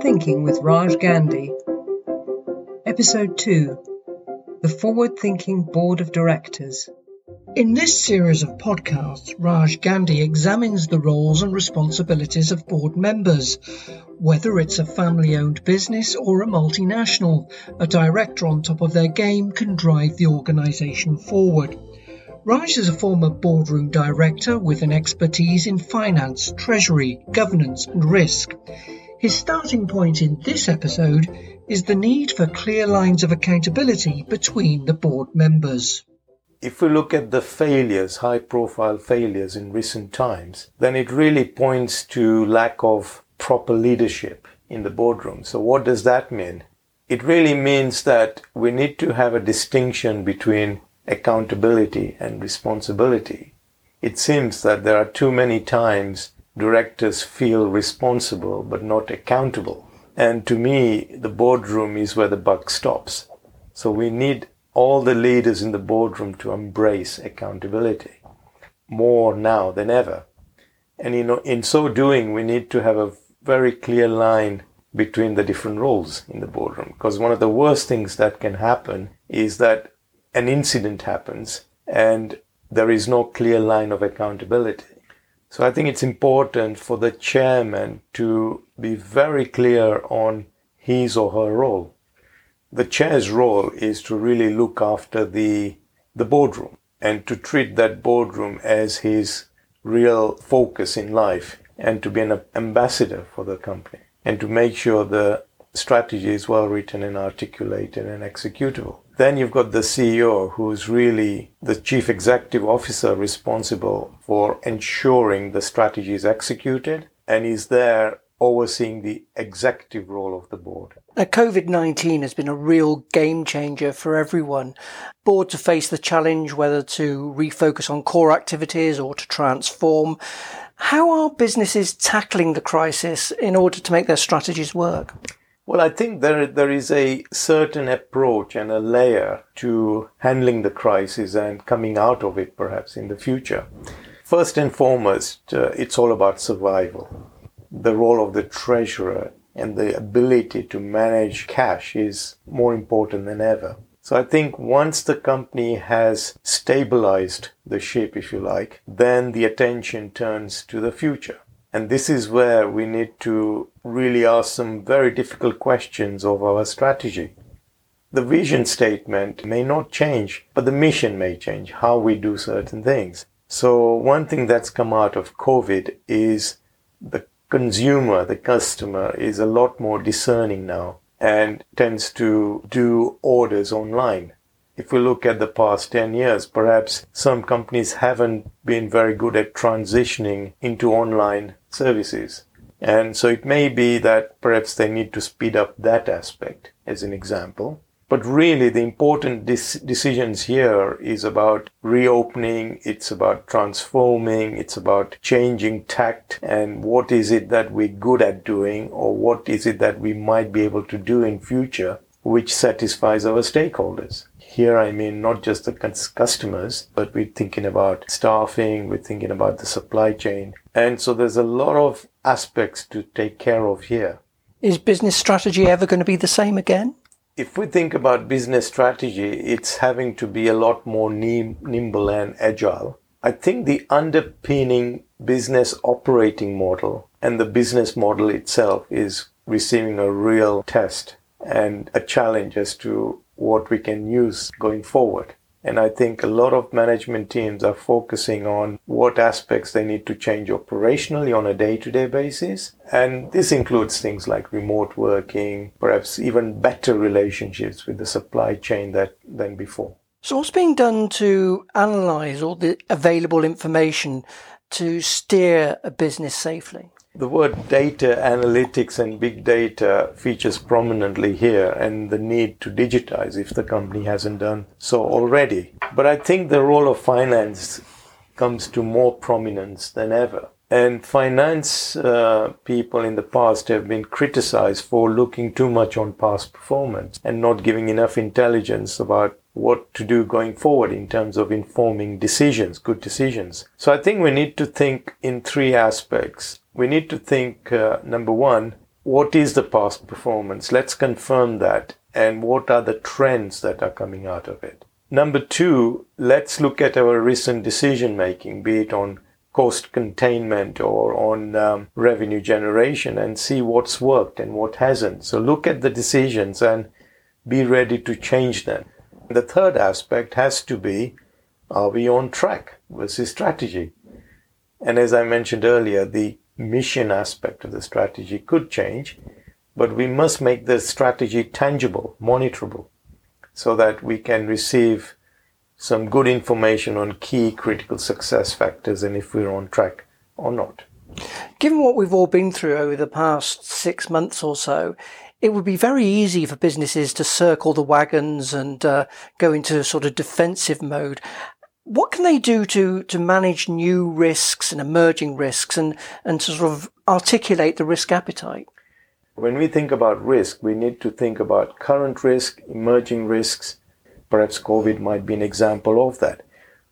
Thinking with Raj Gandhi. Episode 2 The Forward Thinking Board of Directors. In this series of podcasts, Raj Gandhi examines the roles and responsibilities of board members. Whether it's a family owned business or a multinational, a director on top of their game can drive the organisation forward. Raj is a former boardroom director with an expertise in finance, treasury, governance, and risk. His starting point in this episode is the need for clear lines of accountability between the board members. If we look at the failures, high profile failures in recent times, then it really points to lack of proper leadership in the boardroom. So what does that mean? It really means that we need to have a distinction between accountability and responsibility. It seems that there are too many times directors feel responsible but not accountable. And to me, the boardroom is where the buck stops. So we need all the leaders in the boardroom to embrace accountability more now than ever. And you know, in so doing, we need to have a very clear line between the different roles in the boardroom. Because one of the worst things that can happen is that an incident happens and there is no clear line of accountability. So I think it's important for the chairman to be very clear on his or her role. The chair's role is to really look after the, the boardroom and to treat that boardroom as his real focus in life and to be an ambassador for the company and to make sure the strategy is well written and articulated and executable. Then you've got the CEO, who's really the chief executive officer responsible for ensuring the strategy is executed and is there overseeing the executive role of the board. Now, COVID 19 has been a real game changer for everyone. Board to face the challenge whether to refocus on core activities or to transform. How are businesses tackling the crisis in order to make their strategies work? Well, I think there, there is a certain approach and a layer to handling the crisis and coming out of it perhaps in the future. First and foremost, uh, it's all about survival. The role of the treasurer and the ability to manage cash is more important than ever. So I think once the company has stabilized the ship, if you like, then the attention turns to the future. And this is where we need to really ask some very difficult questions of our strategy. The vision statement may not change, but the mission may change, how we do certain things. So one thing that's come out of COVID is the consumer, the customer is a lot more discerning now and tends to do orders online if we look at the past 10 years, perhaps some companies haven't been very good at transitioning into online services. And so it may be that perhaps they need to speed up that aspect as an example. But really the important decisions here is about reopening. It's about transforming. It's about changing tact and what is it that we're good at doing or what is it that we might be able to do in future which satisfies our stakeholders. Here, I mean not just the customers, but we're thinking about staffing, we're thinking about the supply chain. And so there's a lot of aspects to take care of here. Is business strategy ever going to be the same again? If we think about business strategy, it's having to be a lot more nimble and agile. I think the underpinning business operating model and the business model itself is receiving a real test and a challenge as to what we can use going forward. And I think a lot of management teams are focusing on what aspects they need to change operationally on a day to day basis. And this includes things like remote working, perhaps even better relationships with the supply chain that, than before. So, what's being done to analyze all the available information to steer a business safely? The word data analytics and big data features prominently here and the need to digitize if the company hasn't done so already. But I think the role of finance comes to more prominence than ever. And finance uh, people in the past have been criticized for looking too much on past performance and not giving enough intelligence about what to do going forward in terms of informing decisions, good decisions. So I think we need to think in three aspects we need to think uh, number one, what is the past performance? Let's confirm that. And what are the trends that are coming out of it? Number two, let's look at our recent decision making, be it on cost containment or on um, revenue generation and see what's worked and what hasn't. So look at the decisions and be ready to change them. The third aspect has to be are we on track versus strategy? And as I mentioned earlier, the mission aspect of the strategy could change, but we must make the strategy tangible, monitorable, so that we can receive some good information on key critical success factors and if we're on track or not. Given what we've all been through over the past six months or so, it would be very easy for businesses to circle the wagons and uh, go into sort of defensive mode. What can they do to, to manage new risks and emerging risks and, and to sort of articulate the risk appetite? When we think about risk, we need to think about current risk, emerging risks. Perhaps COVID might be an example of that.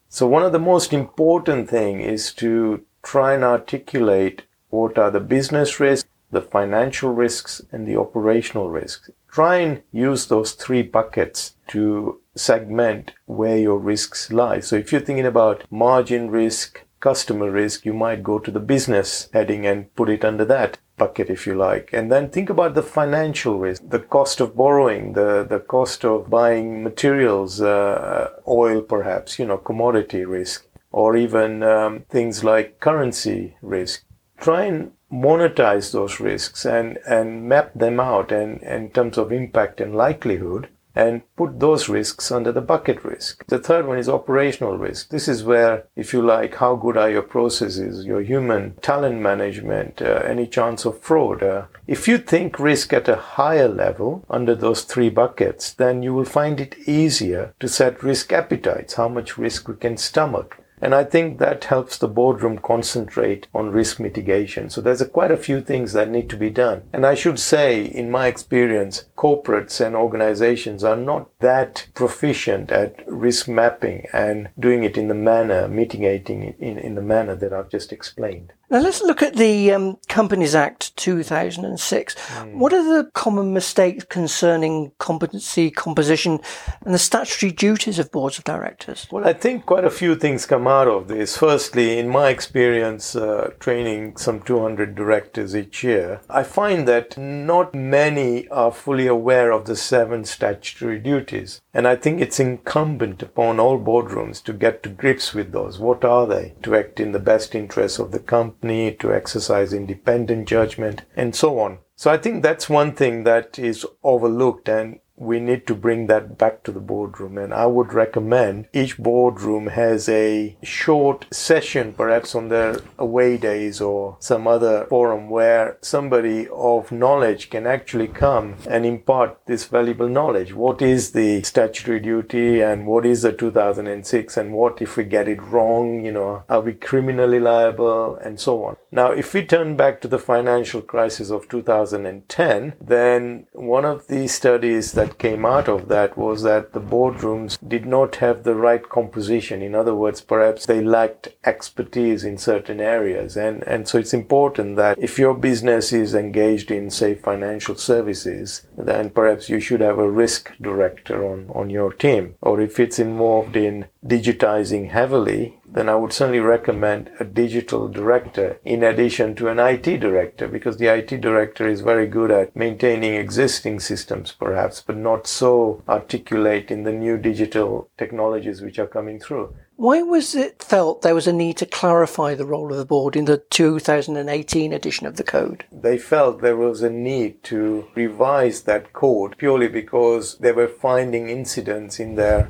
So one of the most important thing is to try and articulate what are the business risks, the financial risks, and the operational risks. Try and use those three buckets to segment where your risks lie. So if you're thinking about margin risk, customer risk, you might go to the business heading and put it under that bucket, if you like. And then think about the financial risk, the cost of borrowing, the, the cost of buying materials, uh, oil perhaps, you know, commodity risk, or even um, things like currency risk. Try and monetize those risks and, and map them out and, in terms of impact and likelihood and put those risks under the bucket risk. The third one is operational risk. This is where, if you like, how good are your processes, your human talent management, uh, any chance of fraud. Uh, if you think risk at a higher level under those three buckets, then you will find it easier to set risk appetites, how much risk we can stomach. And I think that helps the boardroom concentrate on risk mitigation. So there's a, quite a few things that need to be done. And I should say, in my experience, corporates and organizations are not that proficient at risk mapping and doing it in the manner, mitigating it in, in the manner that I've just explained. Now let's look at the um, Companies Act 2006. Mm. What are the common mistakes concerning competency, composition, and the statutory duties of boards of directors? Well, I think quite a few things come out of this. Firstly, in my experience, uh, training some 200 directors each year, I find that not many are fully aware of the seven statutory duties. And I think it's incumbent upon all boardrooms to get to grips with those. What are they? To act in the best interests of the company to exercise independent judgment, and so on. So I think that's one thing that is overlooked and we need to bring that back to the boardroom. And I would recommend each boardroom has a short session, perhaps on their away days or some other forum where somebody of knowledge can actually come and impart this valuable knowledge. What is the statutory duty and what is the 2006 and what if we get it wrong? You know, are we criminally liable and so on. Now, if we turn back to the financial crisis of 2010, then one of the studies that that came out of that was that the boardrooms did not have the right composition. In other words, perhaps they lacked expertise in certain areas. And, and so it's important that if your business is engaged in, say, financial services, then perhaps you should have a risk director on, on your team. Or if it's involved in digitizing heavily, then I would certainly recommend a digital director in addition to an IT director because the IT director is very good at maintaining existing systems perhaps, but not so articulate in the new digital technologies which are coming through. Why was it felt there was a need to clarify the role of the board in the 2018 edition of the code? They felt there was a need to revise that code purely because they were finding incidents in their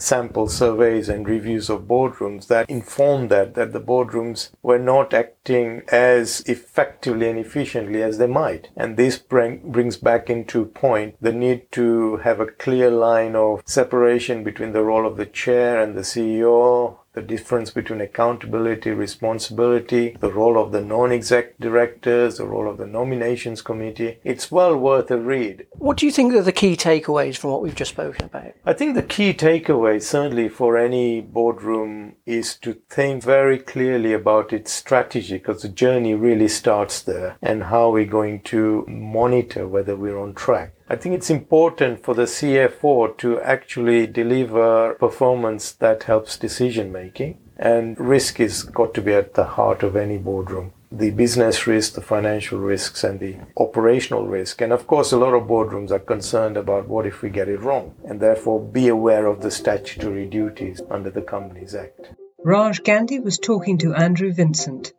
sample surveys and reviews of boardrooms that informed that that the boardrooms were not acting as effectively and efficiently as they might. And this bring, brings back into point the need to have a clear line of separation between the role of the chair and the CEO the difference between accountability, responsibility, the role of the non-exec directors, the role of the nominations committee. It's well worth a read. What do you think are the key takeaways from what we've just spoken about? I think the key takeaway, certainly for any boardroom, is to think very clearly about its strategy strategy because the journey really starts there and how we're going to monitor whether we're on track. I think it's important for the CFO to actually deliver performance that helps decision making and risk is got to be at the heart of any boardroom the business risk, the financial risks, and the operational risk. And of course, a lot of boardrooms are concerned about what if we get it wrong, and therefore be aware of the statutory duties under the Companies Act. Raj Gandhi was talking to Andrew Vincent.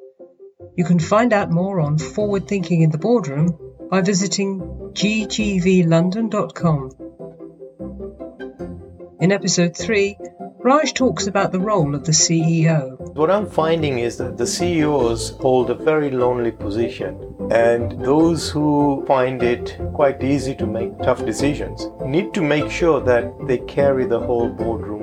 You can find out more on forward thinking in the boardroom by visiting ggvlondon.com. In episode 3, Raj talks about the role of the CEO. What I'm finding is that the CEOs hold a very lonely position, and those who find it quite easy to make tough decisions need to make sure that they carry the whole boardroom.